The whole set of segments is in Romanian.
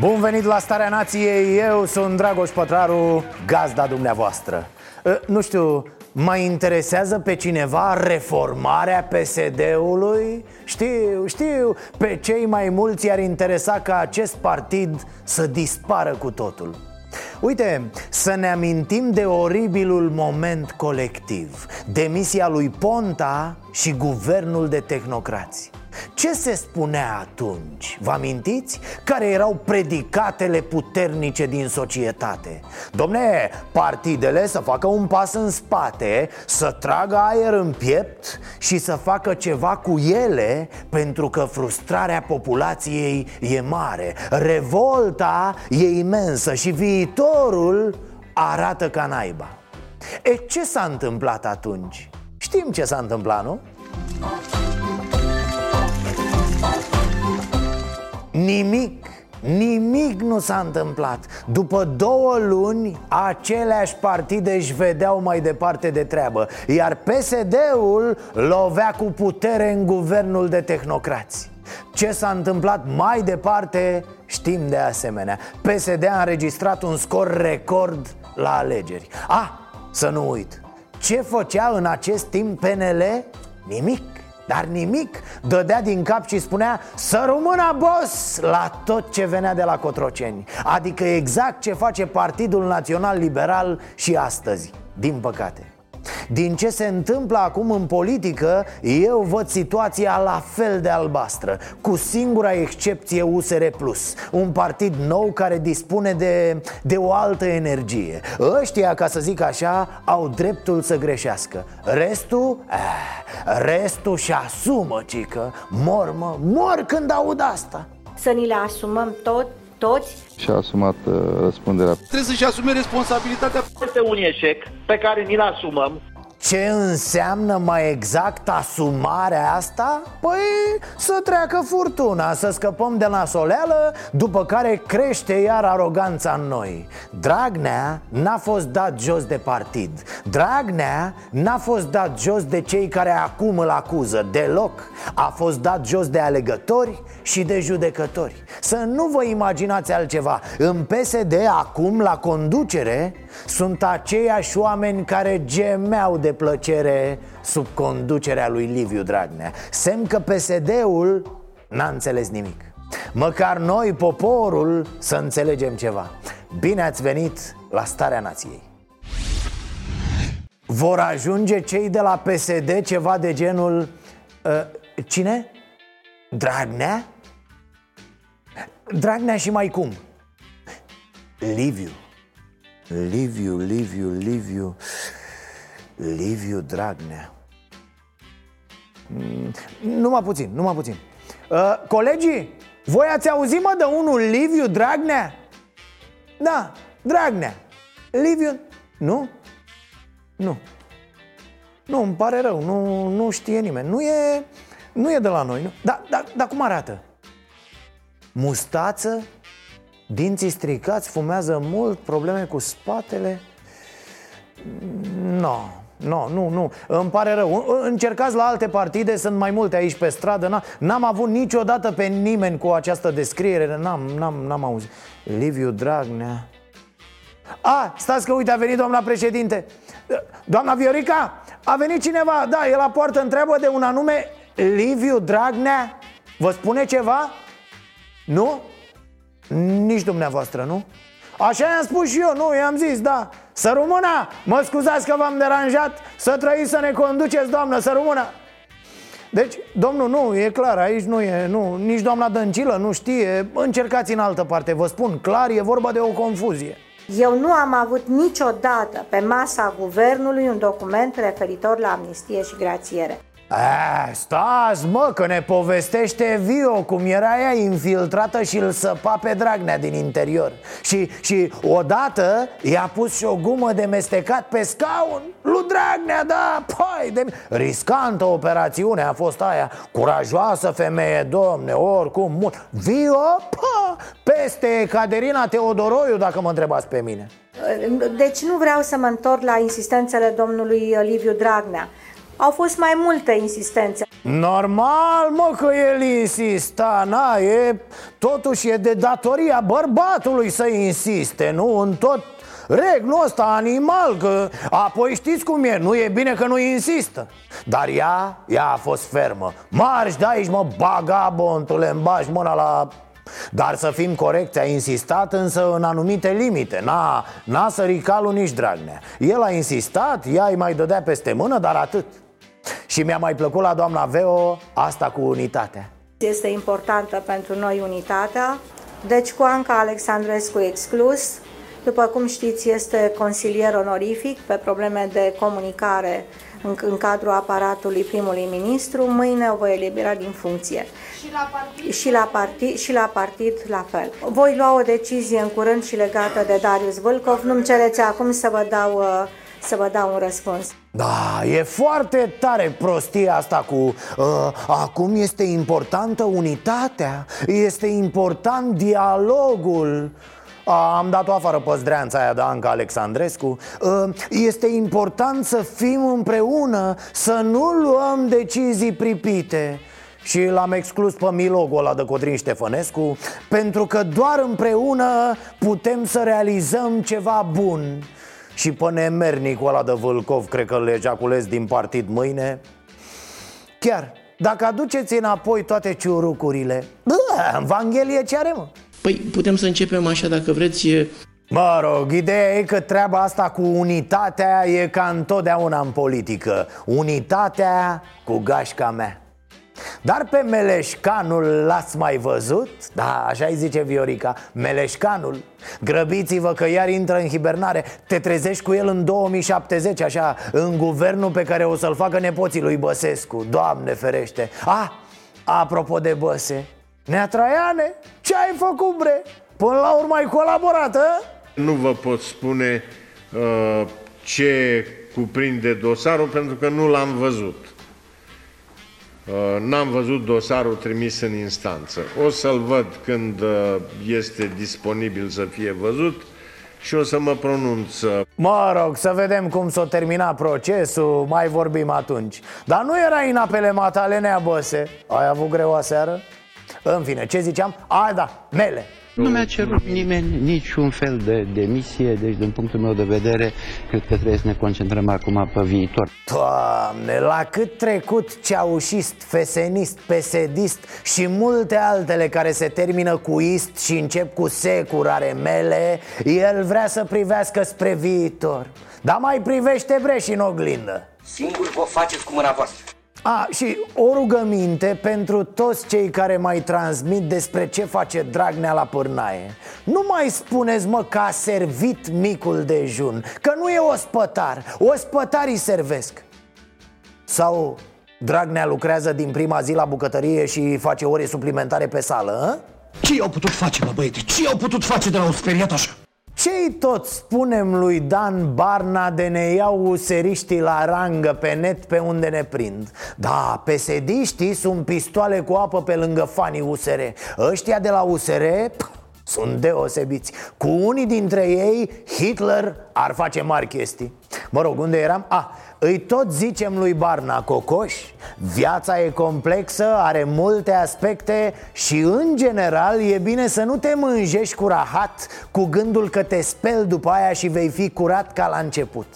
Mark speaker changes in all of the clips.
Speaker 1: Bun venit la Starea Nației, eu sunt Dragoș Pătraru, gazda dumneavoastră. Uh, Nu știu, mai interesează pe cineva reformarea PSD-ului? Știu, știu, pe cei mai mulți i-ar interesa ca acest partid să dispară cu totul. Uite, să ne amintim de oribilul moment colectiv Demisia lui Ponta și guvernul de tehnocrați ce se spunea atunci? Vă amintiți? Care erau predicatele puternice din societate? Domne, partidele să facă un pas în spate Să tragă aer în piept Și să facă ceva cu ele Pentru că frustrarea populației e mare Revolta e imensă Și viitorul arată ca naiba E, ce s-a întâmplat atunci? Știm ce s-a întâmplat, nu? Nimic, nimic nu s-a întâmplat. După două luni, aceleași partide își vedeau mai departe de treabă Iar PSD-ul lovea cu putere în guvernul de tehnocrați. Ce s-a întâmplat mai departe știm de asemenea. PSD a înregistrat un scor record la alegeri. Ah, să nu uit Ce făcea în acest timp PNL? Nimic dar nimic. Dădea din cap și spunea Să rămână boss! La tot ce venea de la Cotroceni. Adică exact ce face Partidul Național Liberal și astăzi Din păcate din ce se întâmplă acum în politică, eu văd situația la fel de albastră Cu singura excepție USR Plus Un partid nou care dispune de, de o altă energie. Ăștia, ca să zic așa, au dreptul să greșească. Restul, eh, restul și asumă, cică Mor, mă, mor când aud asta.
Speaker 2: Să ni le asumăm tot, toți
Speaker 3: și-a asumat uh, răspunderea.
Speaker 4: Trebuie să-și asume responsabilitatea.
Speaker 5: Este un eșec pe care ni-l asumăm.
Speaker 1: Ce înseamnă mai exact asumarea asta? Păi să treacă furtuna, să scăpăm de nasoleală După care crește iar aroganța în noi. Dragnea n-a fost dat jos de partid. Dragnea n-a fost dat jos de cei care acum îl acuză Deloc. A fost dat jos de alegători și de judecători. Să nu vă imaginați altceva. În PSD acum la conducere sunt aceiași oameni care gemeau de plăcere sub conducerea lui Liviu Dragnea Semn că PSD-ul n-a înțeles nimic Măcar noi, poporul, să înțelegem ceva Bine ați venit la Starea Nației Vor ajunge cei de la PSD ceva de genul uh, Cine? Dragnea? Dragnea și mai cum? Liviu Liviu, Liviu, Liviu Liviu Dragnea Mm, Numai puțin, numai puțin uh, Colegii, voi ați auzit mă de unul Liviu Dragnea? Da, Dragnea Liviu, nu? Nu Nu, îmi pare rău, nu, nu știe nimeni Nu e, nu e de la noi nu? Dar da, da, cum arată? Mustață, dinții stricați, fumează mult, probleme cu spatele? No, no, nu, nu, îmi pare rău. Încercați la alte partide, sunt mai multe aici pe stradă. N- N-am avut niciodată pe nimeni cu această descriere. N-am, n-am, n-am auzit. Liviu Dragnea. A, stați că uite, a venit doamna președinte. Doamna Viorica, a venit cineva? Da, e la poartă, întreabă de un anume Liviu Dragnea. Vă spune ceva? Nu? Nici dumneavoastră, nu? Așa i-am spus și eu, nu, i-am zis, da. Să rămână, mă scuzați că v-am deranjat. Să trăiți să ne conduceți, doamnă, să rămână. Deci, domnul, nu, e clar, aici nu e, nu Nici doamna Dăncilă nu știe. Încercați în altă parte, vă spun Clar, e vorba de o confuzie.
Speaker 2: Eu nu am avut niciodată pe masa guvernului un document referitor la amnistie și grațiere.
Speaker 1: A, stați mă că ne povestește Vio cum era ea infiltrată și îl săpa pe Dragnea din interior. Și, și odată i-a pus și o gumă de mestecat pe scaun. Lui Dragnea, da, pai de... Riscantă operațiune a fost aia. Curajoasă femeie, domne, oricum mult. Vio, pa, peste Caterina Teodoroiu dacă mă întrebați pe mine.
Speaker 2: Deci nu vreau să mă întorc la insistențele domnului Liviu Dragnea au fost mai multe insistențe.
Speaker 1: Normal, mă, că el insista, na, e, totuși e de datoria bărbatului să insiste, nu? În tot regnul ăsta animal că Apoi știți cum e, nu e bine că nu insistă. Dar ea, ea a fost fermă. Marș de aici mă bagabontule, îmi bagi mâna la... Dar să fim corecți, a insistat însă în anumite limite. N-a, n-a sărit calul nici Dragnea. El a insistat, ea îi mai dădea peste mână, dar atât și mi-a mai plăcut la doamna Veo asta cu unitatea.
Speaker 2: Este importantă pentru noi unitatea. Deci cu Anca Alexandrescu exclus După cum știți este consilier onorific pe probleme de comunicare în, în cadrul aparatului primului ministru. Mâine o voi elibera din funcție. Și la, partid? Și, la partid, și la partid la fel. Voi lua o decizie în curând și legată de Darius Vâlcov. Nu-mi cereți acum să vă dau uh, să vă dau un răspuns.
Speaker 1: Da, e foarte tare prostia asta cu uh, Acum este importantă unitatea Este important dialogul. Am dat-o afară pe zdreanța aia de Anca Alexandrescu Este important să fim împreună Să nu luăm decizii pripite. Și l-am exclus pe Milogul ăla de Codrin Ștefănescu Pentru că doar împreună putem să realizăm ceva bun și pe nemernicul ăla de Vâlcov Cred că îl ejaculez din partid mâine. Chiar, dacă aduceți înapoi toate ciurucurile Bă, Evanghelie ce are, mă?
Speaker 6: Păi putem să începem așa dacă vreți
Speaker 1: Mă rog, ideea e că treaba asta cu unitatea e ca întotdeauna în politică. Unitatea cu gașca mea dar pe Meleșcanul l-ați mai văzut? Da, așa îi zice Viorica Meleșcanul Grăbiți-vă că iar intră în hibernare Te trezești cu el în 2070 Așa, în guvernul pe care o să-l facă nepoții lui Băsescu Doamne ferește Ah, apropo de Băse Nea Traiane, ce ai făcut, bre? Până la urmă ai colaborat, a?
Speaker 7: Nu vă pot spune uh, ce cuprinde dosarul pentru că nu l-am văzut. Uh, n-am văzut dosarul trimis în instanță. O să-l văd când uh, este disponibil să fie văzut și o să mă pronunț.
Speaker 1: Mă rog, să vedem cum s-o termina procesul, mai vorbim atunci Dar nu era în apele Matalenea Băse Ai avut greu aseară? În fine, ce ziceam? A, da, mele
Speaker 8: nu mi-a cerut nimeni niciun fel de demisie, deci din punctul meu de vedere, cred că trebuie să ne concentrăm acum pe viitor.
Speaker 1: Doamne, la cât trecut ceaușist, fesenist, pesedist și multe altele care se termină cu ist și încep cu securare mele, el vrea să privească spre viitor. Dar mai privește bre și în oglindă.
Speaker 9: Singur vă faceți cu mâna voastră.
Speaker 1: A, și o rugăminte pentru toți cei care mai transmit despre ce face Dragnea la pârnaie Nu mai spuneți, mă, că a servit micul dejun Că nu e ospătar, ospătarii servesc Sau Dragnea lucrează din prima zi la bucătărie și face ore suplimentare pe sală, a?
Speaker 10: Ce au putut face, mă băiete? Ce au putut face de la o speriat așa?
Speaker 1: Ce-i tot spunem lui Dan Barna de ne iau useriștii la rangă pe net pe unde ne prind? Da, pesediștii sunt pistoale cu apă pe lângă fanii USR Ăștia de la USR pf, sunt deosebiți Cu unii dintre ei Hitler ar face mari chestii Mă rog, unde eram? Ah, îi tot zicem lui Barna Cocoș Viața e complexă, are multe aspecte Și în general e bine să nu te mânjești cu rahat Cu gândul că te speli după aia și vei fi curat ca la început.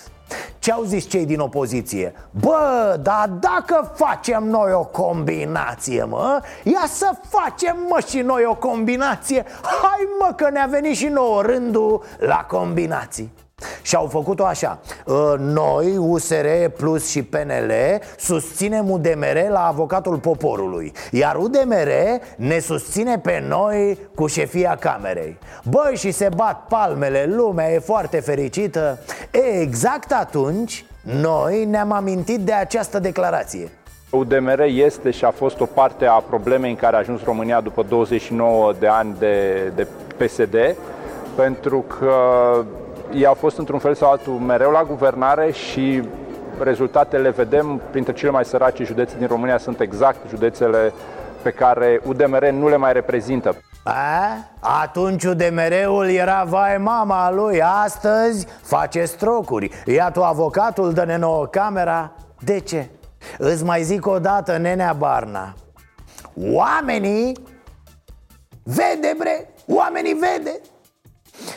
Speaker 1: Ce au zis cei din opoziție? Bă, dar dacă facem noi o combinație, mă Ia să facem, mă, și noi o combinație. Hai, mă, că ne-a venit și nouă rândul la combinații și au făcut-o așa. Ă, Noi, USR Plus și PNL Susținem UDMR la avocatul poporului Iar UDMR ne susține pe noi cu șefia camerei. Băi, și se bat palmele, lumea e foarte fericită. E, Exact atunci, noi ne-am amintit de această declarație.
Speaker 11: UDMR este și a fost o parte a problemei în care a ajuns România după 29 de ani de, de PSD, pentru că ei au fost într-un fel sau altul mereu la guvernare și rezultatele vedem printre cele mai sărace județe din România sunt exact județele pe care UDMR nu le mai reprezintă.
Speaker 1: A? Atunci UDMR-ul era vai mama lui Astăzi face strocuri Ia tu avocatul, dă-ne nouă camera De ce? Îți mai zic o dată, nenea Barna Oamenii Vede, bre, oamenii vede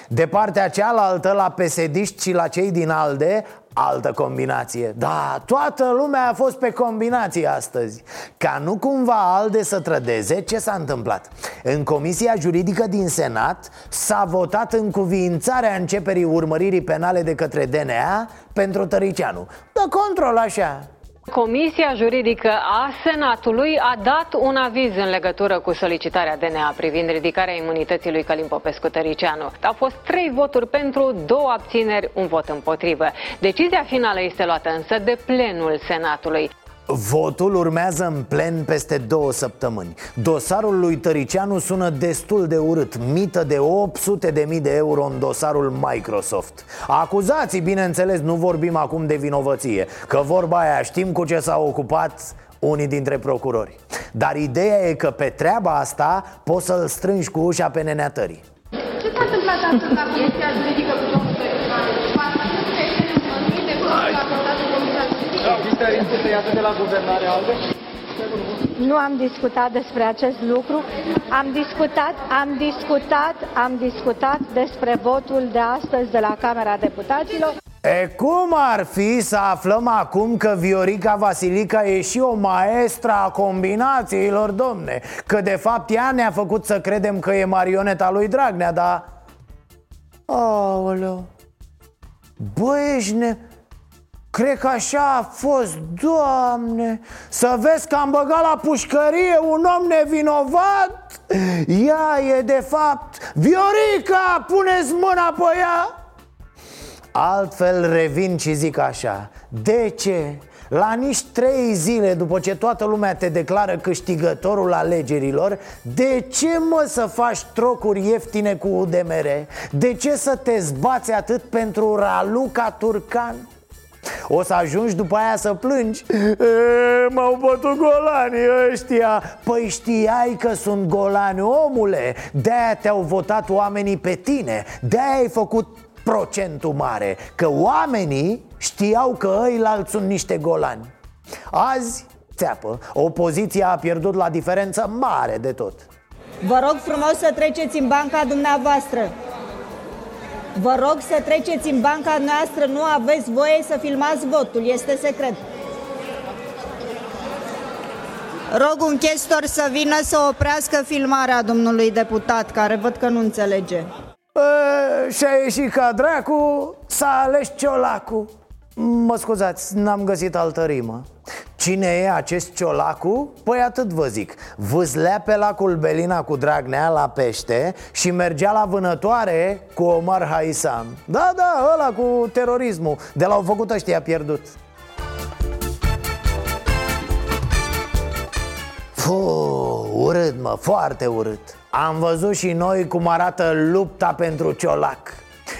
Speaker 1: de partea cealaltă, la pesediști și la cei din ALDE Altă combinație. Da, toată lumea a fost pe combinație astăzi Ca nu cumva ALDE să trădeze, ce s-a întâmplat? În Comisia Juridică din Senat s-a votat în cuvințarea începerii urmăririi penale de către DNA pentru Tăricianu. Dă control așa,
Speaker 12: Comisia juridică a Senatului a dat un aviz în legătură cu solicitarea DNA privind ridicarea imunității lui Călim Popescu Tăricianu. Au fost trei voturi pentru, două abțineri, un vot împotrivă. Decizia finală este luată însă de plenul Senatului.
Speaker 1: Votul urmează în plen peste două săptămâni. Dosarul lui Tăricianu sună destul de urât. Mită de 800 de mii de euro în dosarul Microsoft. Acuzații, bineînțeles, nu vorbim acum de vinovăție Că vorba aia știm cu ce s-au ocupat unii dintre procurori. Dar ideea e că pe treaba asta poți să-l strângi cu ușa pe neneatării
Speaker 13: Ce s-a întâmplat astăzi la Comisia Juridică
Speaker 5: Există să iasă de la guvernare albe?
Speaker 2: Nu am discutat despre acest lucru. Am discutat, am discutat, am discutat despre votul de astăzi de la Camera Deputaților.
Speaker 1: E cum ar fi să aflăm acum că Viorica Vasilica e și o maestră a combinațiilor, domne Că de fapt ea ne-a făcut să credem că e marioneta lui Dragnea, dar... Aoleu Bă, ești ne... Cred că așa a fost, Doamne Să vezi că am băgat la pușcărie un om nevinovat Ea e de fapt Viorica, puneți mâna pe ea Altfel revin și zic așa De ce? La nici trei zile după ce toată lumea te declară câștigătorul alegerilor De ce mă să faci trocuri ieftine cu UDMR? De ce să te zbați atât pentru Raluca Turcan? O să ajungi după aia să plângi. E, M-au bătut golanii ăștia. Păi știai că sunt golani, omule? De-aia te-au votat oamenii pe tine. De-aia ai făcut procentul mare. Că oamenii știau că ăilalți sunt niște golani. Azi, țeapă, opoziția a pierdut la diferență mare de tot.
Speaker 14: Vă rog frumos să treceți în banca dumneavoastră Vă rog să treceți în banca noastră, nu aveți voie să filmați votul, este secret. Rog un chestor să vină să oprească filmarea domnului deputat, care văd că nu înțelege.
Speaker 1: E, și-a ieșit ca dracu, s-a ales ciolacu Mă scuzați, n-am găsit altă rimă. Cine e acest ciolacu? Păi atât vă zic. Vâzlea pe lacul Belina cu Dragnea la pește Și mergea la vânătoare cu Omar Haisam Da, da, ăla cu terorismul. De l-au făcut ăștia pierdut. Fuh, urât mă, foarte urât. Am văzut și noi cum arată lupta pentru ciolac.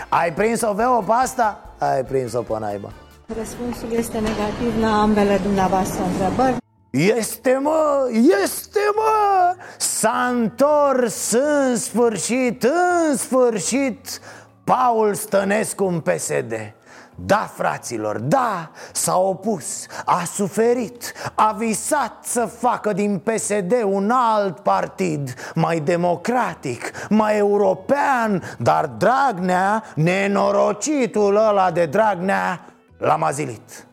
Speaker 1: Ai prins-o, Veo, pe asta? Ai prins-o pe naiba
Speaker 14: Răspunsul este negativ la ambele dumneavoastră întrebări.
Speaker 1: Este mă, este mă S-a întors în sfârșit, în sfârșit Paul Stănescu în PSD da, fraților, da, s-a opus, a suferit, a visat să facă din PSD un alt partid Mai democratic, mai european Dar Dragnea, nenorocitul ăla de Dragnea, L-am azilit,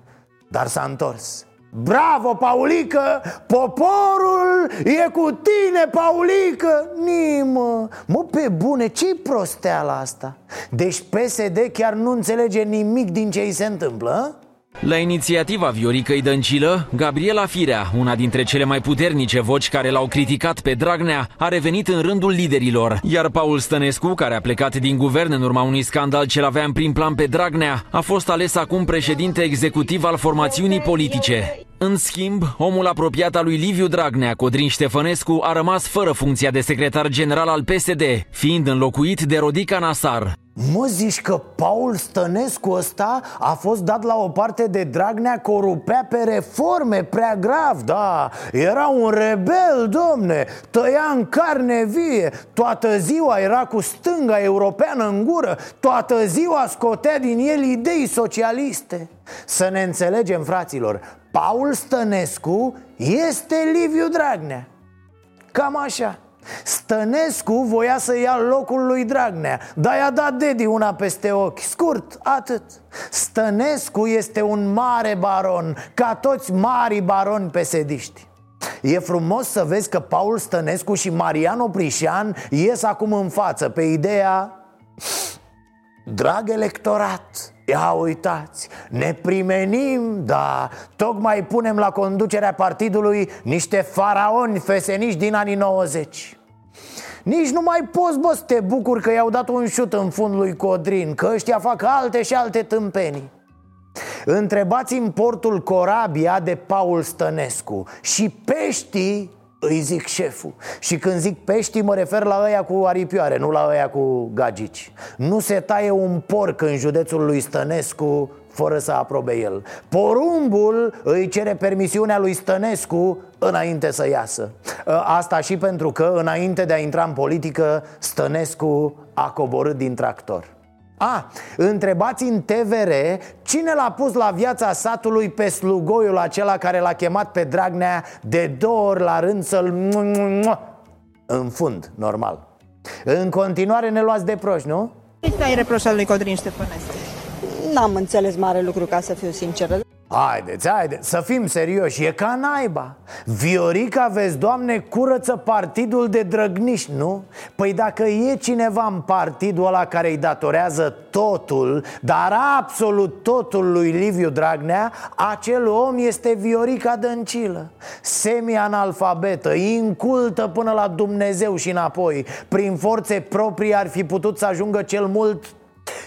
Speaker 1: dar s-a întors Bravo, Paulică! Poporul e cu tine, Paulică! Nimă! Mă, pe bune, ce-i prosteala asta? Deci PSD chiar nu înțelege nimic din ce îi se întâmplă,
Speaker 15: La inițiativa Vioricăi Dăncilă, Gabriela Firea, una dintre cele mai puternice voci care l-au criticat pe Dragnea, a revenit în rândul liderilor, iar Paul Stănescu, care a plecat din guvern în urma unui scandal ce l-avea în prim plan pe Dragnea, a fost ales acum președinte executiv al formațiunii politice. În schimb, omul apropiat al lui Liviu Dragnea, Codrin Ștefănescu, a rămas fără funcția de secretar general al PSD, fiind înlocuit de Rodica Nasar.
Speaker 1: Mă zici că Paul Stănescu ăsta a fost dat la o parte de Dragnea corupea pe reforme prea grav, da. Era un rebel, domne, tăia în carne vie. Toată ziua era cu stânga europeană în gură Toată ziua scotea din el idei socialiste. Să ne înțelegem, fraților Paul Stănescu este Liviu Dragnea. Cam așa. Stănescu voia să ia locul lui Dragnea Dar i-a dat Dedi una peste ochi. Scurt, atât. Stănescu este un mare baron Ca toți mari baroni pesediști. E frumos să vezi că Paul Stănescu și Marian Oprișan ies acum în față pe ideea Drag electorat, ia uitați, ne primenim, da. Tocmai punem la conducerea partidului niște faraoni feseniști din anii 90 nici nu mai poți, bă, să te bucuri că i-au dat un șut în fund lui Codrin Că ăștia fac alte și alte tâmpenii. Întrebați în portul Corabia de Paul Stănescu Și peștii îi zic șeful. Și când zic pești mă refer la ăia cu aripioare, nu la ăia cu gagici. Nu se taie un porc în județul lui Stănescu fără să aprobe el. Porumbul îi cere permisiunea lui Stănescu înainte să iasă. Ă, Asta și pentru că înainte de a intra în politică Stănescu a coborât din tractor a, întrebați în TVR cine l-a pus la viața satului pe slugoiul acela care l-a chemat pe Dragnea de două ori la rând să-l... În fund, normal În continuare ne luați de proști, nu?
Speaker 14: Ce ai reproșat lui Codrin Ștefănescu? N-am înțeles mare lucru, ca să fiu sinceră
Speaker 1: Haideți, haideți, să fim serioși, e ca naiba. Viorica, vezi, doamne, curăță partidul de drăgniști, nu? Păi dacă e cineva în partidul ăla care îi datorează totul Dar absolut totul lui Liviu Dragnea Acel om este Viorica Dăncilă. Semi-analfabetă, incultă până la Dumnezeu și înapoi. Prin forțe proprii ar fi putut să ajungă cel mult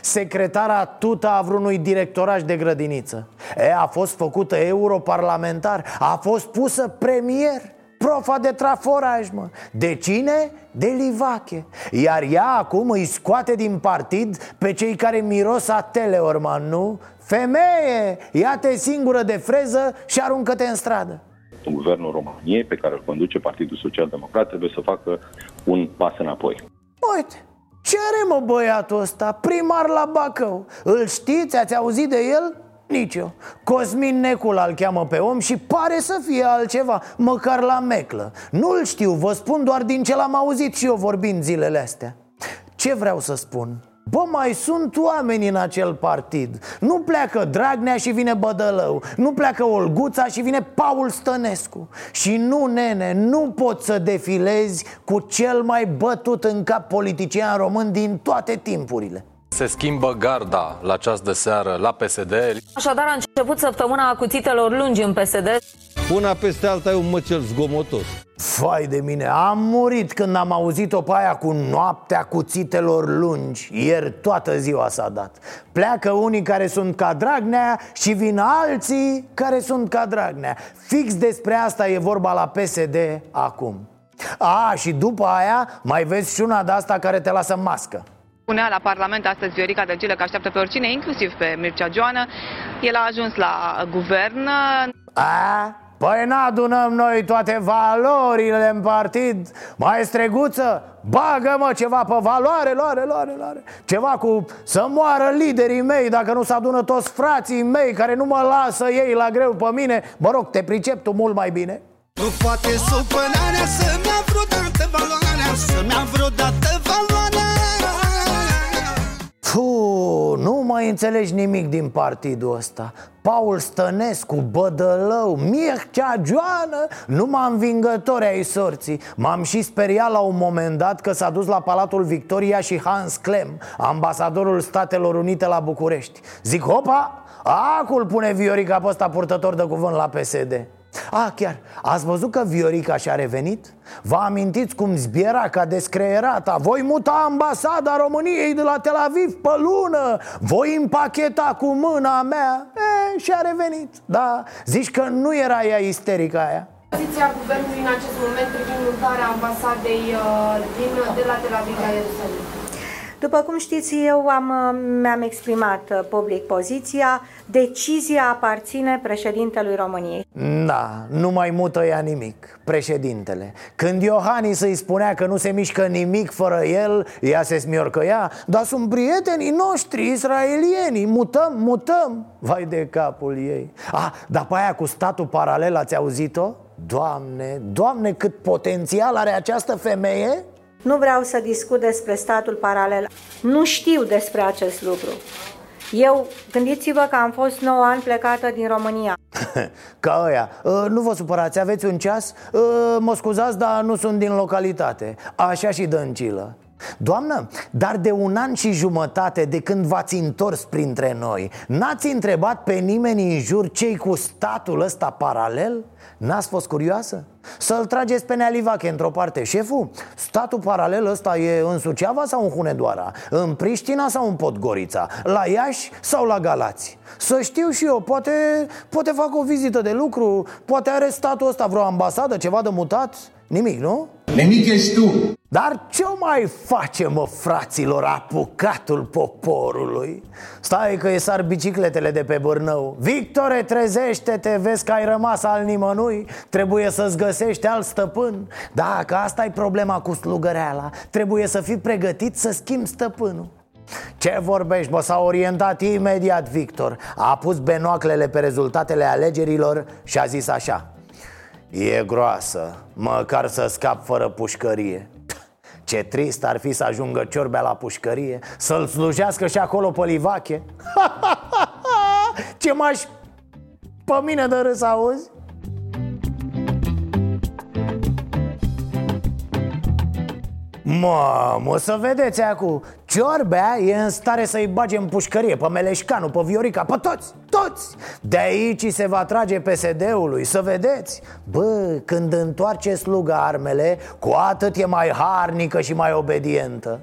Speaker 1: Secretara tuta a vreunui directoraj de grădiniță e, A fost făcută europarlamentar A fost pusă premier Profa de traforaj, mă De cine? De Livache Iar ea acum îi scoate din partid Pe cei care miros a teleorman, nu? Femeie, ia-te singură de freză și aruncă-te în stradă
Speaker 16: Guvernul României, pe care îl conduce Partidul Social Democrat, trebuie să facă un pas înapoi.
Speaker 1: Uite, ce are mă băiatul ăsta? Primar la Bacău Îl știți? Ați auzit de el? Nici eu Cosmin Necul îl cheamă pe om și pare să fie altceva Măcar la meclă Nu-l știu, vă spun doar din ce l-am auzit și eu vorbind zilele astea Ce vreau să spun? Bă, mai sunt oameni în acel partid. Nu pleacă Dragnea și vine Bădălău. Nu pleacă Olguța și vine Paul Stănescu. Și nu, nene, nu poți să defilezi cu cel mai bătut în cap politician român din toate timpurile
Speaker 17: se schimbă garda la ceas de seară la PSD.
Speaker 18: Așadar a început săptămâna cuțitelor lungi în PSD.
Speaker 19: Una peste alta e un măcel zgomotos.
Speaker 1: Fai de mine, am murit când am auzit-o pe aia cu noaptea cuțitelor lungi Ieri toată ziua s-a dat Pleacă unii care sunt ca Dragnea și vin alții care sunt ca Dragnea Fix despre asta e vorba la PSD acum A, și după aia mai vezi și una de asta care te lasă mască
Speaker 20: Spunea la Parlament astăzi Viorica Dăncilă că așteaptă pe oricine, inclusiv pe Mircea Joană. El a ajuns la guvern.
Speaker 1: A, Păi n-adunăm noi toate valorile în partid. Mai streguță, bagă mă ceva pe valoare, loare, loare, loare. Ceva cu să moară liderii mei dacă nu se adună toți frații mei Care nu mă lasă ei la greu pe mine. Mă rog, te pricep tu mult mai bine.
Speaker 21: Nu poate supărarea să-mi ia vreodată valoarea Să-mi ia vreodată
Speaker 1: Fu, nu mai înțelegi nimic din partidul ăsta. Paul Stănescu, Bădălău, Mircea Joană Numai învingători ai sorții. M-am și speriat la un moment dat că s-a dus la Palatul Victoria și Hans Klem Ambasadorul Statelor Unite la București. Zic, hopa, acul pune Viorica pe ăsta purtător de cuvânt la PSD a, chiar, ați văzut că Viorica și-a revenit? Vă amintiți cum zbiera ca descreierata Voi muta ambasada României de la Tel Aviv pe lună? Voi împacheta cu mâna mea? E, și a revenit. Da, zici că nu era ea isterica aia?
Speaker 13: Poziția guvernului în acest moment privind mutarea ambasadei uh, din, de la Tel Aviv la Ierusalim.
Speaker 2: După cum știți, eu am, mi-am exprimat uh, public poziția. Decizia aparține președintelui României.
Speaker 1: Da, nu mai mută ea nimic, președintele Când Iohannis îi spunea că nu se mișcă nimic fără el, ea se smiorcăia Dar sunt prietenii noștri, israelienii, mutăm, mutăm Vai de capul ei Ah, dar pe aia cu statul paralel ați auzit-o? Doamne, doamne, cât potențial are această femeie?
Speaker 2: Nu vreau să discut despre statul paralel. Nu știu despre acest lucru. Eu, gândiți-vă că am fost 9 ani plecată din România.
Speaker 1: Ca ăia Nu vă supărați, aveți un ceas? Mă scuzați, dar nu sunt din localitate Așa și dăncilă Doamnă, dar de un an și jumătate de când v-ați întors printre noi N-ați întrebat pe nimeni în jur cei cu statul ăsta paralel? N-ați fost curioasă? Să-l trageți pe Nealivache într-o parte Șeful, statul paralel ăsta e în Suceava sau în Hunedoara? În Priștina sau în Podgorița? La Iași sau la Galați? Să știu și eu, poate, poate fac o vizită de lucru Poate are statul ăsta vreo ambasadă, ceva de mutat Nimic, nu?
Speaker 10: Nimic ești tu.
Speaker 1: Dar ce mai face, mă, fraților, apucatul poporului? Stai că e sar bicicletele de pe Bârnău. Victore, trezește-te, vezi că ai rămas al nimănui. Trebuie să-ți găsești alt stăpân. Da, că asta e problema cu slugăreala. Trebuie să fii pregătit să schimbi stăpânul. Ce vorbești, bă, s-a orientat imediat Victor. A pus benoaclele pe rezultatele alegerilor și a zis așa E groasă, măcar să scap fără pușcărie. Ce trist ar fi să ajungă ciorbea la pușcărie Să-l slujească și acolo pe livache. Ce m-aș... Pe mine de râs auzi? Mamă, să vedeți acum Ciorbea e în stare să-i bage în pușcărie Pe Meleșcanu, pe Viorica, pe toți, toți. De aici se va trage PSD-ului, să vedeți. Bă, când întoarce sluga armele Cu atât e mai harnică și mai obedientă.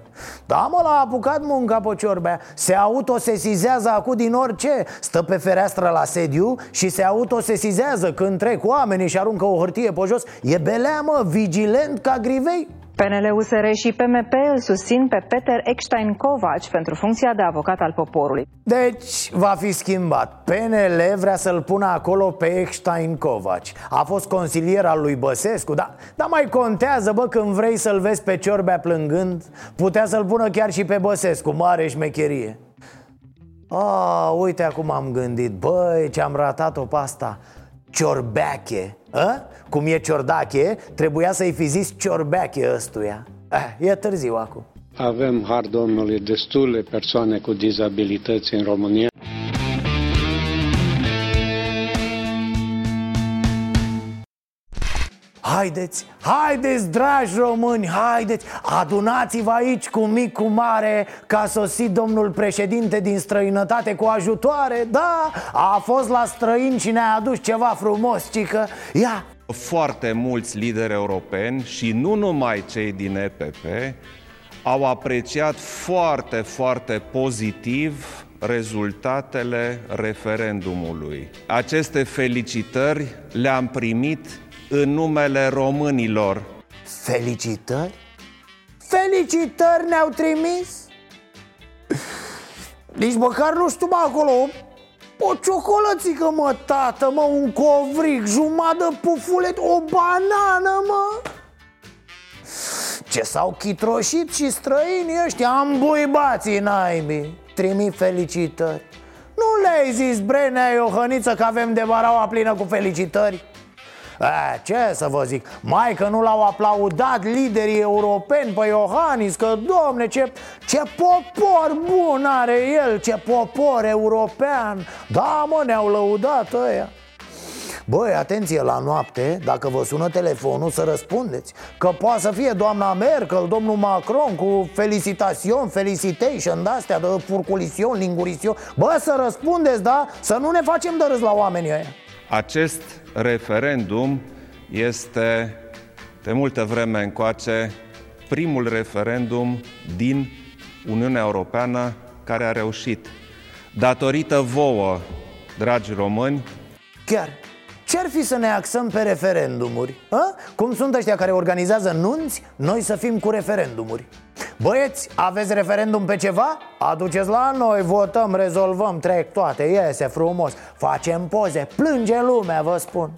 Speaker 1: Da, mă, l-a apucat munca pe Ciorbea. Se autosesizează acum din orice. Stă pe fereastră la sediu și se autosesizează Când trec oamenii și aruncă o hârtie pe jos. E belea, mă, vigilent ca grivei
Speaker 22: PNL, USR și PMP îl susțin pe Peter Eckstein Kovac pentru funcția de avocat al poporului.
Speaker 1: Deci va fi schimbat. PNL vrea să-l pună acolo pe Eckstein Kovac. A fost consilier al lui Băsescu Dar da mai contează, bă, când vrei să-l vezi pe Ciorbea plângând Putea să-l pună chiar și pe Băsescu, mare șmecherie. A, uite acum am gândit Băi, ce-am ratat-o pe asta Ciorbeache a? Cum e ciordache, trebuia să-i fi zis ciorbeache ăstuia. Eh, E târziu acum.
Speaker 23: Avem, har Domnului, destule persoane cu dizabilități în România
Speaker 1: Haideți, haideți, dragi români, haideți Adunați-vă aici cu mic, cu mare Că a sosit domnul președinte din străinătate cu ajutoare Da, a fost la străini și ne-a adus ceva frumos, cică Ia,
Speaker 24: foarte mulți lideri europeni și nu numai cei din EPP au apreciat foarte, foarte pozitiv rezultatele referendumului. Aceste felicitări le-am primit în numele românilor.
Speaker 1: Felicitări? Felicitări ne-au trimis? Nici măcar nu știu acolo o ciocolățică, mă, tată, mă, un covric, jumătate pufulet, o banană, mă Ce s-au chitroșit și străinii ăștia, ambuibații naibii Trimit felicitări Nu le-ai zis, Brenea Iohăniță, că avem de varaua plină cu felicitări? A, ce să vă zic, mai că nu l-au aplaudat liderii europeni pe Iohannis Că, domne, ce, ce popor bun are el, ce popor european. Da, mă, ne-au lăudat ăia. Băi, atenție la noapte, dacă vă sună telefonul să răspundeți Că poate să fie doamna Merkel, domnul Macron cu felicitațion, felicitation de-astea de furculision, lingurision. Bă, să răspundeți, da? Să nu ne facem de râs la oamenii ăia
Speaker 24: Acest referendum este de multă vreme încoace primul referendum din Uniunea Europeană care a reușit. Datorită vouă, dragi români,
Speaker 1: Chiar ce-ar fi să ne axăm pe referendumuri? A? Cum sunt ăștia care organizează nunți, noi să fim cu referendumuri Băieți, aveți referendum pe ceva? Aduceți la noi, votăm, rezolvăm, trec toate, iese frumos Facem poze, plânge lumea, vă spun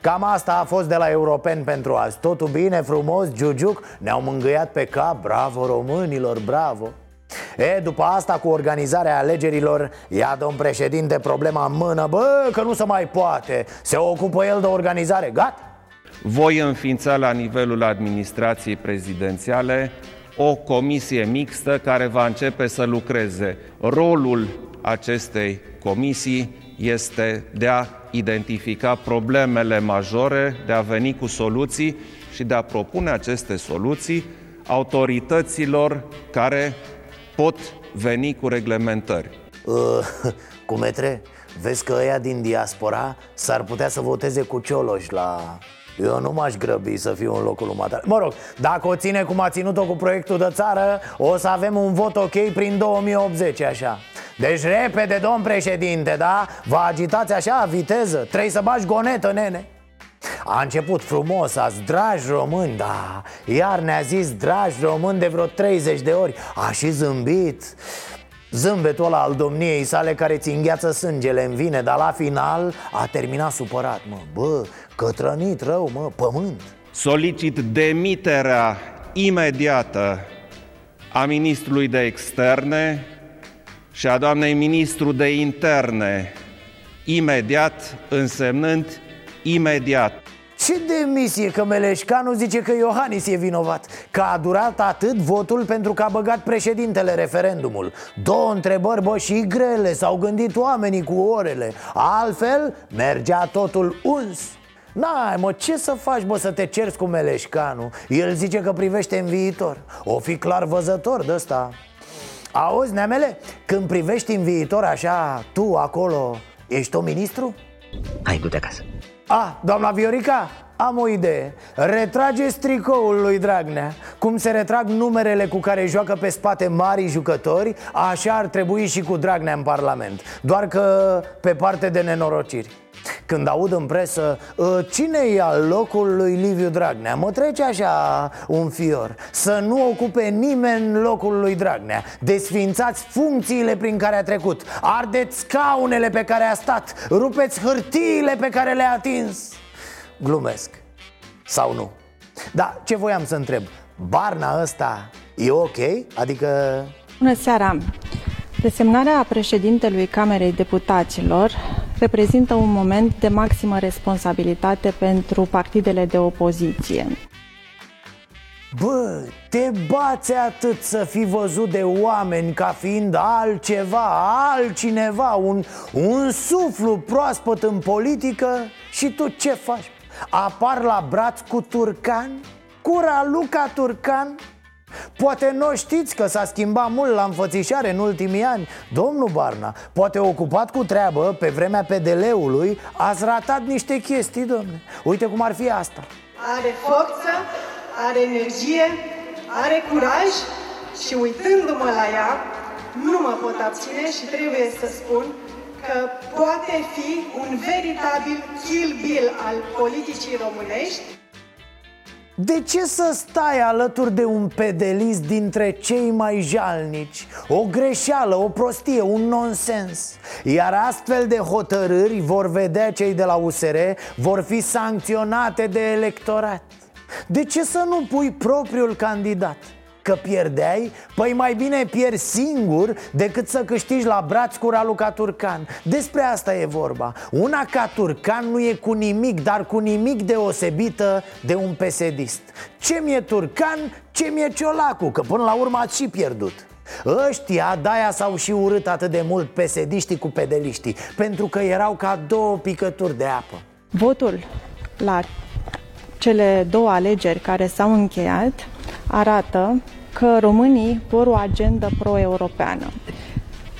Speaker 1: Cam asta a fost de la Europeni pentru azi Totul bine, frumos, giugiuc Ne-au mângâiat pe cap, bravo românilor, bravo E, după asta cu organizarea alegerilor Ia domn președinte problema în mână. Bă, că nu se mai poate. Se ocupă el de organizare, gata.
Speaker 24: Voi înființa la nivelul administrației prezidențiale o comisie mixtă care va începe să lucreze. Rolul acestei comisii este de a identifica problemele majore, de a veni cu soluții și de a propune aceste soluții autorităților care pot veni cu reglementări.
Speaker 1: Uh, cu metre, vezi că ăia din diaspora s-ar putea să voteze cu Cioloș la... Eu nu m-aș grăbi să fiu în locul lui Matale Mă rog, dacă o ține cum a ținut-o cu proiectul de țară O să avem un vot ok prin 2080, așa. Deci repede, domn președinte, da? Vă agitați așa, viteză. Trebuie să bagi gonetă, nene a început frumos azi, dragi români, da. Iar ne-a zis dragi români de vreo 30 de ori. A și zâmbit. Zâmbetul ăla al domniei sale care ți îngheață sângele în vine Dar la final a terminat supărat, mă. Bă, cătrănit rău, mă, pământ.
Speaker 24: Solicit demiterea imediată a ministrului de externe și a doamnei ministru de interne, imediat însemnând imediat.
Speaker 1: Ce demisie că Meleșcanu zice că Iohannis e vinovat Că a durat atât votul pentru că a băgat președintele referendumul Două întrebări, bă, și grele S-au gândit oamenii cu orele Altfel mergea totul uns N-ai, mă, ce să faci, bă, să te cerți cu Meleșcanu? El zice că privește în viitor O fi clar văzător de ăsta Auzi, neamele, când privești în viitor așa, tu acolo, ești o ministru?
Speaker 9: Hai, du-te acasă.
Speaker 1: A, doamna Viorica, am o idee. Retrageți tricoul lui Dragnea. Cum se retrag numerele cu care joacă pe spate mari jucători Așa ar trebui și cu Dragnea în Parlament. Doar că pe parte de nenorociri când aud în presă "Ă, Cine e al locul lui Liviu Dragnea? Mă trece așa un fior. Să nu ocupe nimeni locul lui Dragnea. Desfințați funcțiile prin care a trecut. Ardeți scaunele pe care a stat. Rupeți hârtiile pe care le-a atins. Glumesc. Sau nu. Da, ce voiam să întreb? Barna ăsta e ok? Adică...
Speaker 25: Bună seara! Desemnarea președintelui Camerei Deputaților reprezintă un moment de maximă responsabilitate pentru partidele de opoziție.
Speaker 1: Bă, te bați atât să fii văzut de oameni ca fiind altceva, altcineva, un, un suflu proaspăt în politică și tu ce faci? Apar la braț cu Turcan? Cu Raluca Turcan? Poate nu știți că s-a schimbat mult la înfățișare în ultimii ani Domnul Barna, poate ocupat cu treabă pe vremea PDL-ului Ați ratat niște chestii, domne. Uite cum ar fi asta.
Speaker 26: Are forță, are energie, are curaj și uitându-mă la ea, nu mă pot abține și trebuie să spun că poate fi un veritabil kill bill al politicii românești
Speaker 1: de ce să stai alături de un pedelist dintre cei mai jalnici? O greșeală, o prostie, un nonsens Iar astfel de hotărâri vor vedea cei de la USR Vor fi sancționate de electorat De ce să nu pui propriul candidat? Că pierdeai? Păi mai bine pierzi singur decât să câștigi la braț cu Raluca Turcan. Despre asta e vorba. Una ca Turcan nu e cu nimic, dar cu nimic deosebită de un pesedist. Ce mi-e Turcan, ce mi-e Ciolacu, că până la urmă ați și pierdut. Ăștia de-aia s-au și urât atât de mult pesediștii cu pedeliștii Pentru că erau ca două picături de apă.
Speaker 25: Votul la cele două alegeri care s-au încheiat arată că românii vor o agendă pro-europeană.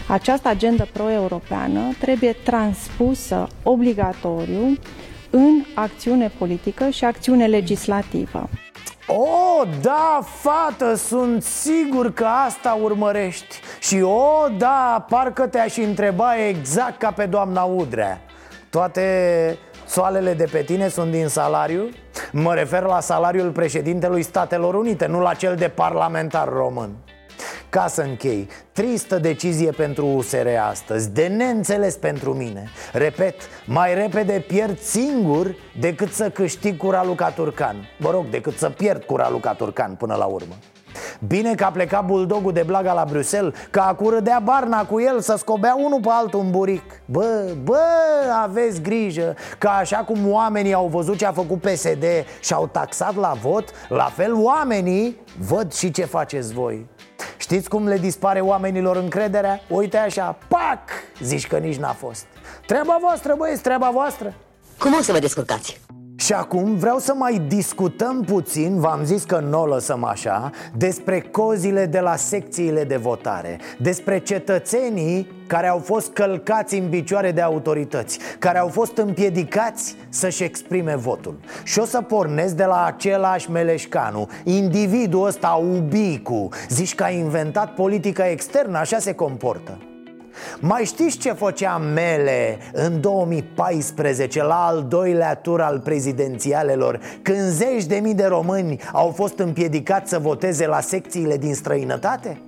Speaker 25: Această agendă pro-europeană trebuie transpusă obligatoriu în acțiune politică și acțiune legislativă.
Speaker 1: Oh, da, fată, sunt sigur că asta urmărești Și o, da, parcă te-aș întreba exact ca pe doamna Udrea Toate soalele de pe tine sunt din salariu? Mă refer la salariul președintelui Statelor Unite, nu la cel de parlamentar român. Ca să închei, tristă decizie pentru USR astăzi, de neînțeles pentru mine. Repet, mai repede pierd singur decât să câștig cu Raluca Turcan. Mă rog, decât să pierd cu Raluca Turcan până la urmă Bine că a plecat buldogul de blaga la Bruxelles Că a curădea barna cu el să scobea unul pe altul un buric. Bă, bă, aveți grijă Că așa cum oamenii au văzut ce a făcut PSD și au taxat la vot La fel oamenii văd și ce faceți voi. Știți cum le dispare oamenilor încrederea? Uite așa, pac, zici că nici n-a fost. Treaba voastră, băieți, treaba voastră.
Speaker 27: Cum o să vă descurcați?
Speaker 1: Și acum vreau să mai discutăm puțin, v-am zis că nu o lăsăm așa Despre cozile de la secțiile de votare Despre cetățenii care au fost călcați în picioare de autorități Care au fost împiedicați să-și exprime votul. Și o să pornesc de la același Meleșcanu Individul ăsta, Ubicu Zici că a inventat politica externă, așa se comportă mai știți ce făcea Mele în 2014 la al doilea tur al prezidențialelor Când zeci de mii de români au fost împiedicați să voteze la secțiile din străinătate?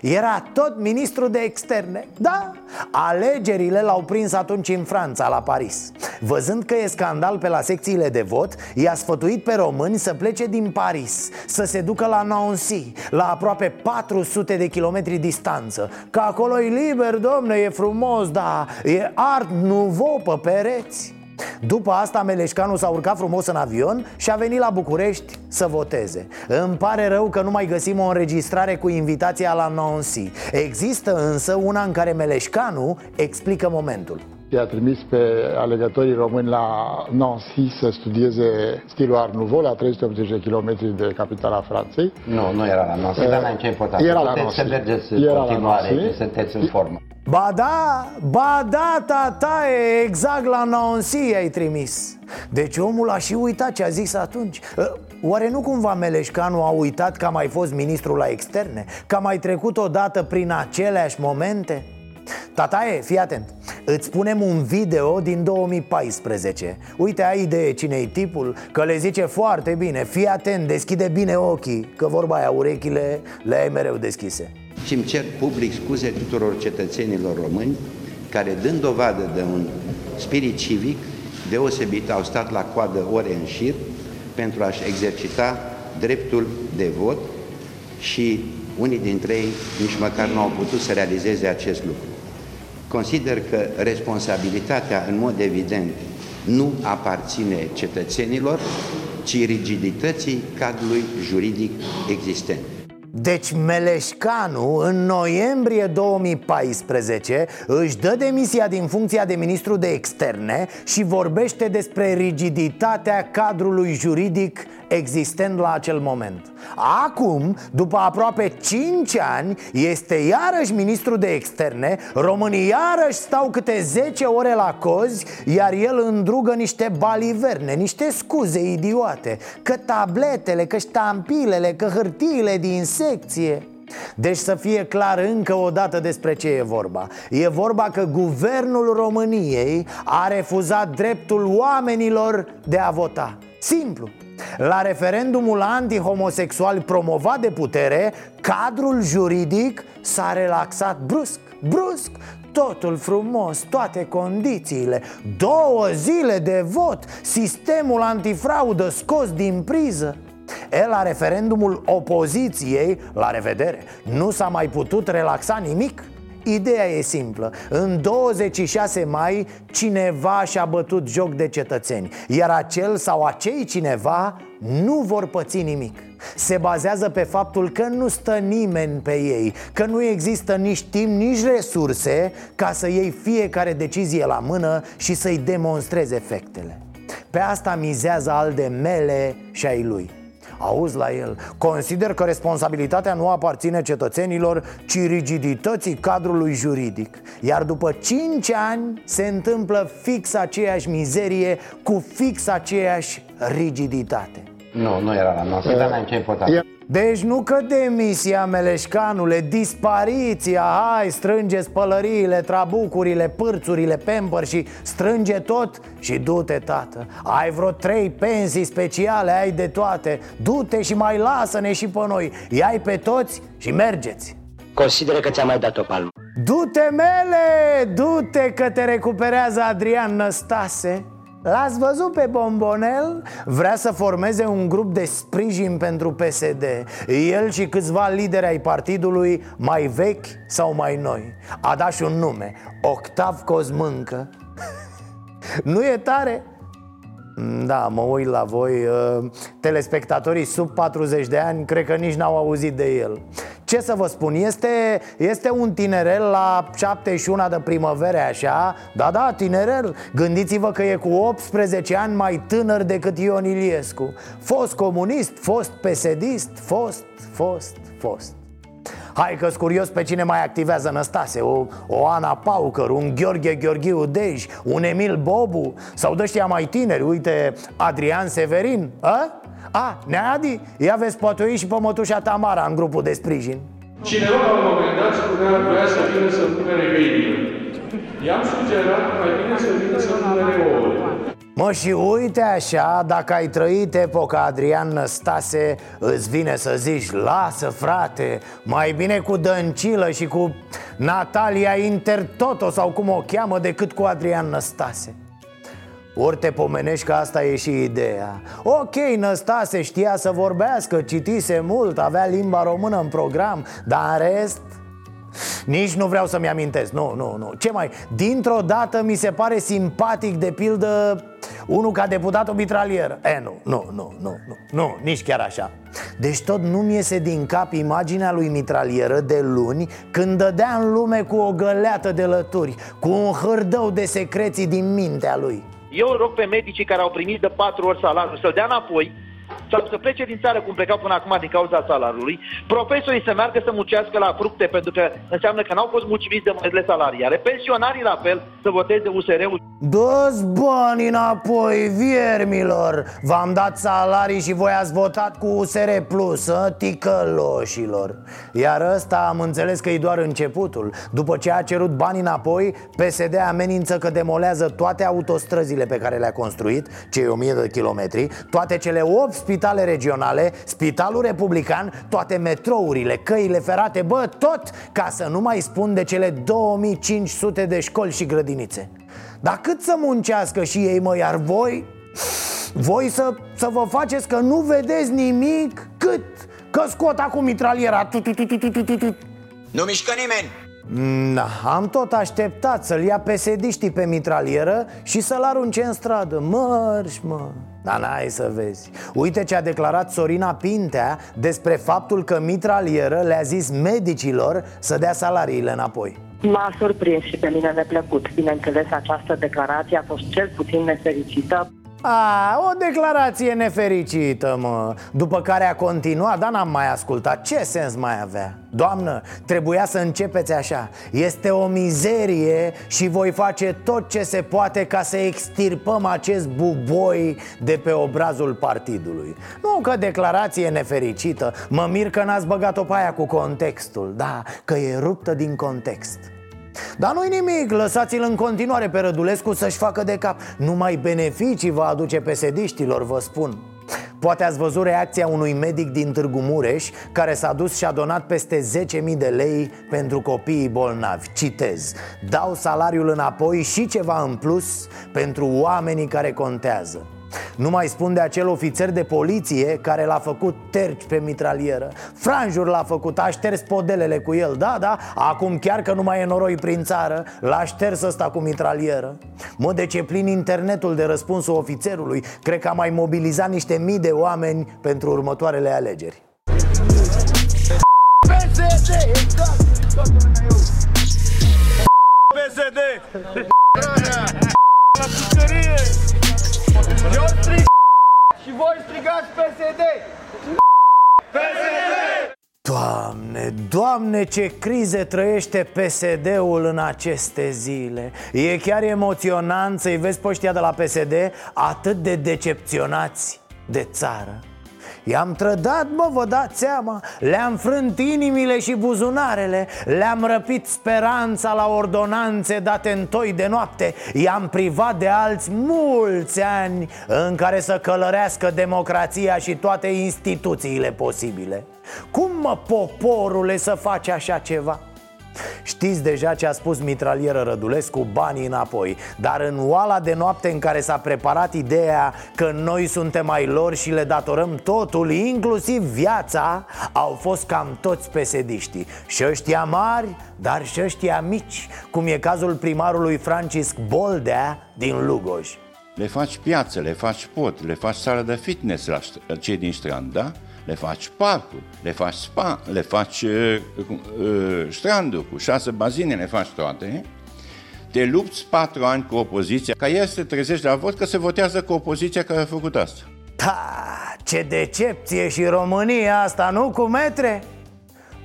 Speaker 1: Era tot ministru de externe. Da, alegerile l-au prins atunci în Franța, la Paris. Văzând că e scandal pe la secțiile de vot I-a sfătuit pe români să plece din Paris Să se ducă la Nancy La aproape 400 de kilometri distanță. Că acolo e liber, domne, e frumos, da E art nouveau pe pereți după asta Meleșcanu s-a urcat frumos în avion și a venit la București să voteze. Îmi pare rău că nu mai găsim o înregistrare cu invitația la Nancy. Există însă una în care Meleșcanu explică momentul
Speaker 28: i-a trimis pe alegătorii români la Nancy să studieze stilul Art Nouveau, la 380 de km de capitala Franței.
Speaker 29: Nu, nu era la Nancy, dar n-ai ce important.
Speaker 28: Era
Speaker 29: la
Speaker 28: Nancy.
Speaker 29: să mergeți în
Speaker 28: Era la
Speaker 29: continuare,
Speaker 28: Nancy.
Speaker 29: că sunteți în formă.
Speaker 1: Ba da, ba da, tata, e exact la Nancy ai trimis Deci omul a și uitat ce a zis atunci Ă, Oare nu cumva Meleșcanu a uitat că a mai fost ministru la externe? Că a mai trecut odată prin aceleași momente? Tataie, fii atent. Îți punem un video din 2014 Uite, ai idee cine-i tipul? Că le zice foarte bine. Fii atent, deschide bine ochii Că vorba aia, urechile le ai mereu deschise.
Speaker 30: Și îmi cer public scuze tuturor cetățenilor români care, dând dovadă de un spirit civic deosebit, au stat la coadă ore în șir pentru a-și exercita dreptul de vot și unii dintre ei nici măcar nu au putut să realizeze acest lucru. Consider că responsabilitatea, în mod evident, nu aparține cetățenilor, ci rigidității cadrului juridic existent.
Speaker 1: Deci Meleșcanu în noiembrie 2014 își dă demisia din funcția de ministru de externe și vorbește despre rigiditatea cadrului juridic existent la acel moment. Acum, după aproape 5 ani, este iarăși ministru de externe Românii iarăși stau câte 10 ore la cozi Iar el îndrugă niște baliverne, niște scuze idiote Că tabletele, că ștampilele, că hârtiile din secție. Deci să fie clar încă o dată despre ce e vorba. E vorba că guvernul României a refuzat dreptul oamenilor de a vota. Simplu. La referendumul antihomosexual promovat de putere, cadrul juridic s-a relaxat brusc, brusc. Totul frumos, toate condițiile. Două zile de vot Sistemul antifraudă scos din priză E, la referendumul opoziției, la revedere, nu s-a mai putut relaxa nimic. Ideea e simplă. În 26 mai cineva și-a bătut joc de cetățeni Iar acel sau acei cineva nu vor păți nimic. Se bazează pe faptul că nu stă nimeni pe ei Că nu există nici timp, nici resurse Ca să iei fiecare decizie la mână și să-i demonstrezi efectele. Pe asta mizează al de mele și ai lui Auzi la el, consider că responsabilitatea nu aparține cetățenilor, ci rigidității cadrului juridic. Iar după 5 ani se întâmplă fix aceeași mizerie cu fix aceeași rigiditate.
Speaker 29: Nu, nu era la noastră, dar n-ai ce important.
Speaker 1: Deci nu că demisia, meleșcanule, dispariția. Hai, strânge spălăriile, trabucurile, pârțurile, pemper și strânge tot și du-te, tată. Ai vreo trei pensii speciale, ai de toate. Du-te și mai lasă-ne și pe noi. Iai pe toți și mergeți.
Speaker 9: Consideră că ți-am mai dat o palmă.
Speaker 1: Du-te, mele! Du-te că te recuperează Adrian Năstase L-ați văzut pe Bombonel? Vrea să formeze un grup de sprijin pentru PSD El și câțiva lideri ai partidului mai vechi sau mai noi A dat și un nume, Octav Cosmâncă Nu e tare? Da, mă uit la voi uh, Telespectatorii sub 40 de ani Cred că nici n-au auzit de el Ce să vă spun, este, este un tinerel la 71 de primăvere așa? Da, da, tinerel. Gândiți-vă că e cu 18 ani mai tânăr decât Ion Iliescu. Fost comunist, fost pesedist Fost, fost, fost. Hai că curios pe cine mai activează Năstase O, o Ana Paucăr, un Gheorghe Gheorghiu Dej Un Emil Bobu Sau dăștia mai tineri, uite Adrian Severin A? A, Neadi? Ia vezi, poate o și pe mătușa Tamara în grupul de sprijin
Speaker 31: Cineva la un moment dat spunea vrea să vină să-mi cumpere găinile. I-am sugerat mai bine să vină să-mi cumpere ouăle.
Speaker 1: Mă, și uite așa, dacă ai trăit epoca Adrian Năstase Îți vine să zici, lasă frate Mai bine cu Dăncilă și cu Natalia Intertoto Sau cum o cheamă decât cu Adrian Năstase ori te pomenești că asta e și ideea. Ok, Năstase știa să vorbească, citise mult, avea limba română în program Dar în rest, nici nu vreau să-mi amintesc, nu, nu, nu. Ce mai, dintr-o dată mi se pare simpatic de pildă unul ca deputat o mitralieră. E, nu, nu, nu, nu, nu, nu, nici chiar așa. Deci tot nu-mi iese din cap imaginea lui mitralieră de luni Când dădea în lume cu o găleată de lături Cu un hârdău de secreții din mintea lui
Speaker 27: Eu îl rog pe medicii care au primit de patru ori salariul să-l dea înapoi sau să plece din țară cum plecau până acum din cauza salariului, profesorii să meargă să muncească la fructe pentru că înseamnă că n-au fost mulțumiți de mările salariare, pensionarii la fel să voteze USR-ul.
Speaker 1: Dă-ți bani înapoi, viermilor V-am dat salarii și voi ați votat cu USR Plus, ă? ticăloșilor Iar ăsta am înțeles că e doar începutul După ce a cerut bani înapoi, PSD amenință că demolează toate autostrăzile pe care le-a construit Cei 1000 de kilometri Toate cele 8 spitale regionale, Spitalul Republican Toate metrourile, căile ferate, bă, tot Ca să nu mai spun de cele 2500 de școli și grădinițe. Dar cât să muncească și ei, mă, iar voi? Voi să, să vă faceți că nu vedeți nimic? Cât? Că scot acum mitraliera.
Speaker 9: Nu mișcă nimeni!
Speaker 1: Na, am tot așteptat să-l ia pesediștii pe mitralieră și să-l arunce în stradă Mărși, mă dar n-ai să vezi Uite ce a declarat Sorina Pintea despre faptul că mitralieră le-a zis medicilor să dea salariile înapoi
Speaker 32: M-a surprins și pe mine neplăcut. Bineînțeles, această declarație a fost cel puțin nefericită.
Speaker 1: A, o declarație nefericită, mă. După care a continuat, dar n-am mai ascultat. Ce sens mai avea? Doamnă, trebuia să începeți așa. Este o mizerie și voi face tot ce se poate ca să extirpăm acest buboi de pe obrazul partidului. Nu că declarație nefericită. Mă mir că n-ați băgat-o pe aia cu contextul. Da, că e ruptă din context dar nu-i nimic, lăsați-l în continuare pe Rădulescu să-și facă de cap. Numai beneficii va aduce pesediștilor, vă spun. Poate ați văzut reacția unui medic din Târgu Mureș Care s-a dus și a donat peste 10.000 de lei pentru copiii bolnavi. Citez. Dau salariul înapoi și ceva în plus pentru oamenii care contează nu mai spun de acel ofițer de poliție care l-a făcut terci pe mitralieră. Franjur l-a făcut, a șters podelele cu el. Da, da, acum chiar că nu mai e noroi prin țară L-a șters ăsta cu mitralieră. Mă, de ce plin internetul de răspunsul ofițerului Cred că a mai mobilizat niște mii de oameni pentru următoarele alegeri.
Speaker 21: PSD, exact!
Speaker 33: PSD!
Speaker 1: Ce crize trăiește PSD-ul în aceste zile. E chiar emoționant să-i vezi pe ăștia de la PSD atât de decepționați de țară I-am trădat, mă, vă dați seama Le-am frânt inimile și buzunarele Le-am răpit speranța la ordonanțe date în toi de noapte I-am privat de alți mulți ani În care să călărească democrația și toate instituțiile posibile Cum, mă, poporule, să faci așa ceva? Știți deja ce a spus mitralieră Rădulescu, banii înapoi. Dar în oala de noapte în care s-a preparat ideea că noi suntem mai lor și le datorăm totul, inclusiv viața Au fost cam toți pesediștii. Și ăștia mari, dar și ăștia mici Cum e cazul primarului Francisc Boldea din Lugoj.
Speaker 34: Le faci piață, le faci pot, le faci sală de fitness la cei din strand, da? Le faci parcuri, le faci spa, le faci uh, uh, stranduri cu șase bazine, le faci toate, te lupți patru ani cu opoziția, ca el să te trezești la vot că se votează cu opoziția care a făcut asta.
Speaker 1: Da, ce decepție și România asta, nu cu metre?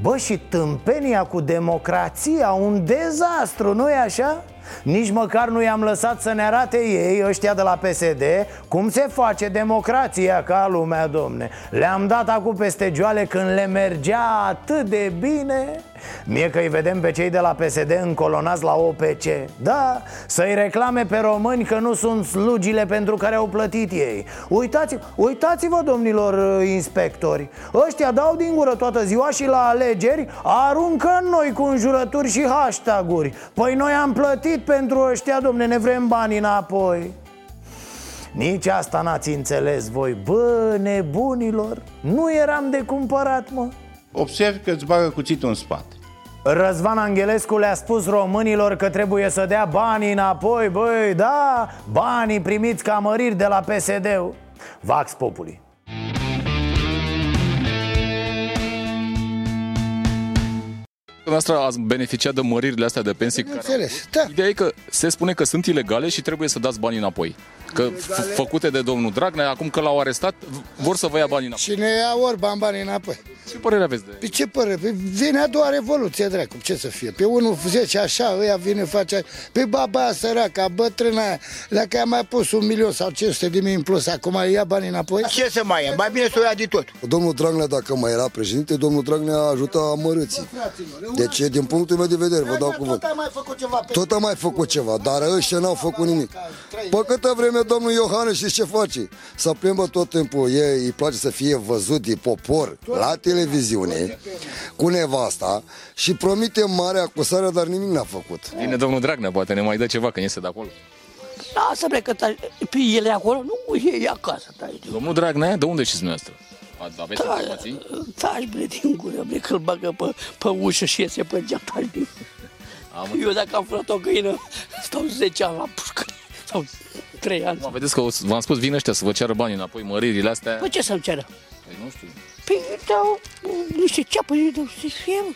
Speaker 1: Bă, și tâmpenia cu democrația, un dezastru, nu-i așa? Nici măcar nu i-am lăsat să ne arate ei, ăștia de la PSD Cum se face democrația ca lumea, domne. Le-am dat acum peste joale când le mergea atât de bine Mie că îi vedem pe cei de la PSD încolonați la OPC Da, să-i reclame pe români că nu sunt slugile pentru care au plătit ei. Uitați, uitați-vă, domnilor uh, inspectori. Ăștia dau din gură toată ziua și la alegeri aruncă noi cu înjurături și hashtag-uri. Păi noi am plătit pentru ăștia, domne, ne vrem bani înapoi. Nici asta n-ați înțeles voi. Bă, nebunilor, nu eram de cumpărat, mă.
Speaker 34: Observ că îți bagă cuțitul în spate
Speaker 1: Răzvan Angelescu le-a spus românilor că trebuie să dea banii înapoi. Băi, da, banii primiți ca măriri de la PSD Vax Populi
Speaker 35: Noastră ați beneficiat de măririle astea de pensii
Speaker 36: Înțeles, da.
Speaker 35: Ideea e că se spune că sunt ilegale și trebuie să dați banii înapoi Că f- făcute de domnul Dragnea, acum că l-au arestat, vor să vă ia banii înapoi
Speaker 36: Și ne ia orban banii înapoi
Speaker 35: Ce părere aveți de
Speaker 36: Pe ce părere? Pe vine a doua revoluție, dracu, ce să fie? Pe unul zice așa, ăia vine, face Pe baba aia săraca, bătrâna aia Dacă i-a mai pus un milion sau 500 de mii în plus Acum ia banii înapoi?
Speaker 37: Ce să mai ia? Mai bine să o ia de tot
Speaker 38: Domnul Dragnea, dacă mai era președinte, domnul Dragnea ajuta amărâții Deci, din punctul meu de vedere, vă dau cuvânt
Speaker 36: Tot a mai făcut ceva pe
Speaker 38: Tot a mai făcut ceva, dar ăștia n-au făcut nimic Pe câtă vreme domnul Iohannes știți ce face? Să plimbă tot timpul, e, îi place să fie văzut de popor la televiziune cu nevasta și promite mare acusare, dar nimic n-a făcut.
Speaker 35: Vine domnul Dragnea, poate ne mai dă ceva când iese de acolo
Speaker 37: Lasă bre că ta- pe ele acolo, nu e acasă tai.
Speaker 35: Domnul Dragnea, de unde știți dumneavoastră? A- Aveți
Speaker 37: Da,
Speaker 35: informații?
Speaker 37: taci bre din gură, bre, că-l bagă pe, pe ușă și iese pe geam, taci bre.
Speaker 35: Am
Speaker 37: Eu dacă am furat o găină, stau 10 ani la pușcă, sau 3 ani.
Speaker 35: Mă, vedeți că o să- v-am spus, vin ăștia să vă ceară banii înapoi, măririle astea
Speaker 37: Păi ce să-mi ceră?
Speaker 35: Păi nu știu
Speaker 37: Păi dau niște ceapă, îi dau să fie, mă.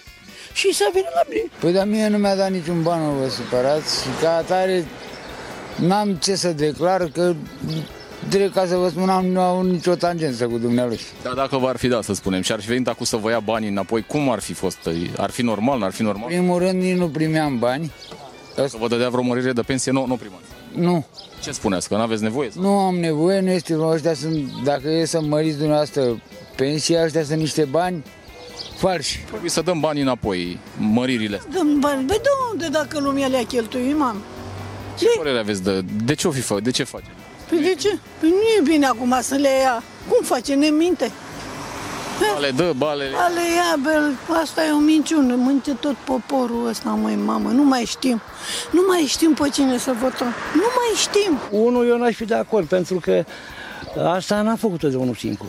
Speaker 37: și să vină la mine.
Speaker 39: Păi dar mie nu mi-a dat niciun ban, nu vă supărați și ca atare n-am ce să declar că direct ca să vă spun, am, nu au nicio tangență cu dumnealui.
Speaker 35: Dar dacă v-ar fi dat, să spunem, și ar fi venit acum să vă ia banii înapoi, cum ar fi fost? Ar fi normal, n-ar fi normal?
Speaker 39: primul rând nici nu primeam bani.
Speaker 35: Să vă dădea vreo mărire de pensie, nu, nu primați.
Speaker 39: Nu,
Speaker 35: Ce spuneați, că nu aveți nevoie?
Speaker 39: nu am nevoie, nu este ăștia sunt, dacă e să măriți dumneavoastră pensia, ăștia sunt niște bani falși.
Speaker 35: Trebuie să dăm banii înapoi, măririle.
Speaker 37: Dăm bani, băi de unde dacă lumea le-a cheltuit, mam?
Speaker 35: Ce părere aveți de, de ce o fi fă, de ce face?
Speaker 37: Păi de ce? Păi nu e bine acum să le ia. Cum face? Ne minte.
Speaker 35: Bale dă, bale...
Speaker 37: Ale ia, bel, asta e o minciună, mânte tot poporul ăsta, măi, mamă, nu mai știm. Nu mai știm pe cine să votăm. Nu mai știm.
Speaker 40: Unul eu n-aș fi de acord, pentru că asta n-a făcut-o de unul singur.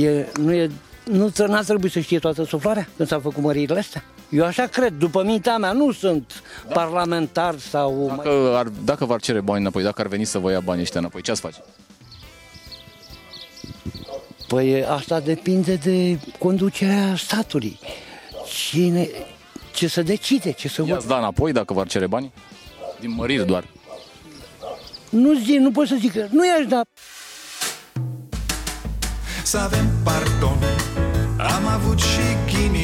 Speaker 40: E, nu e, nu ți- n-a trebuit să știe toată suflarea când s-au făcut măririle astea. Eu așa cred, după mintea mea, nu sunt parlamentar sau...
Speaker 35: Dacă, ar, dacă v-ar cere bani înapoi, dacă ar veni să vă ia banii ăștia înapoi, ce ați face?
Speaker 40: Păi asta depinde de conducerea statului. Cine, ce să decide, ce să...
Speaker 35: I-ați da înapoi dacă v-ar cere bani? Din măriri doar.
Speaker 40: Nu zic, nu pot să zic că nu i-aș da.
Speaker 21: Să avem pardon Am avut și ghinion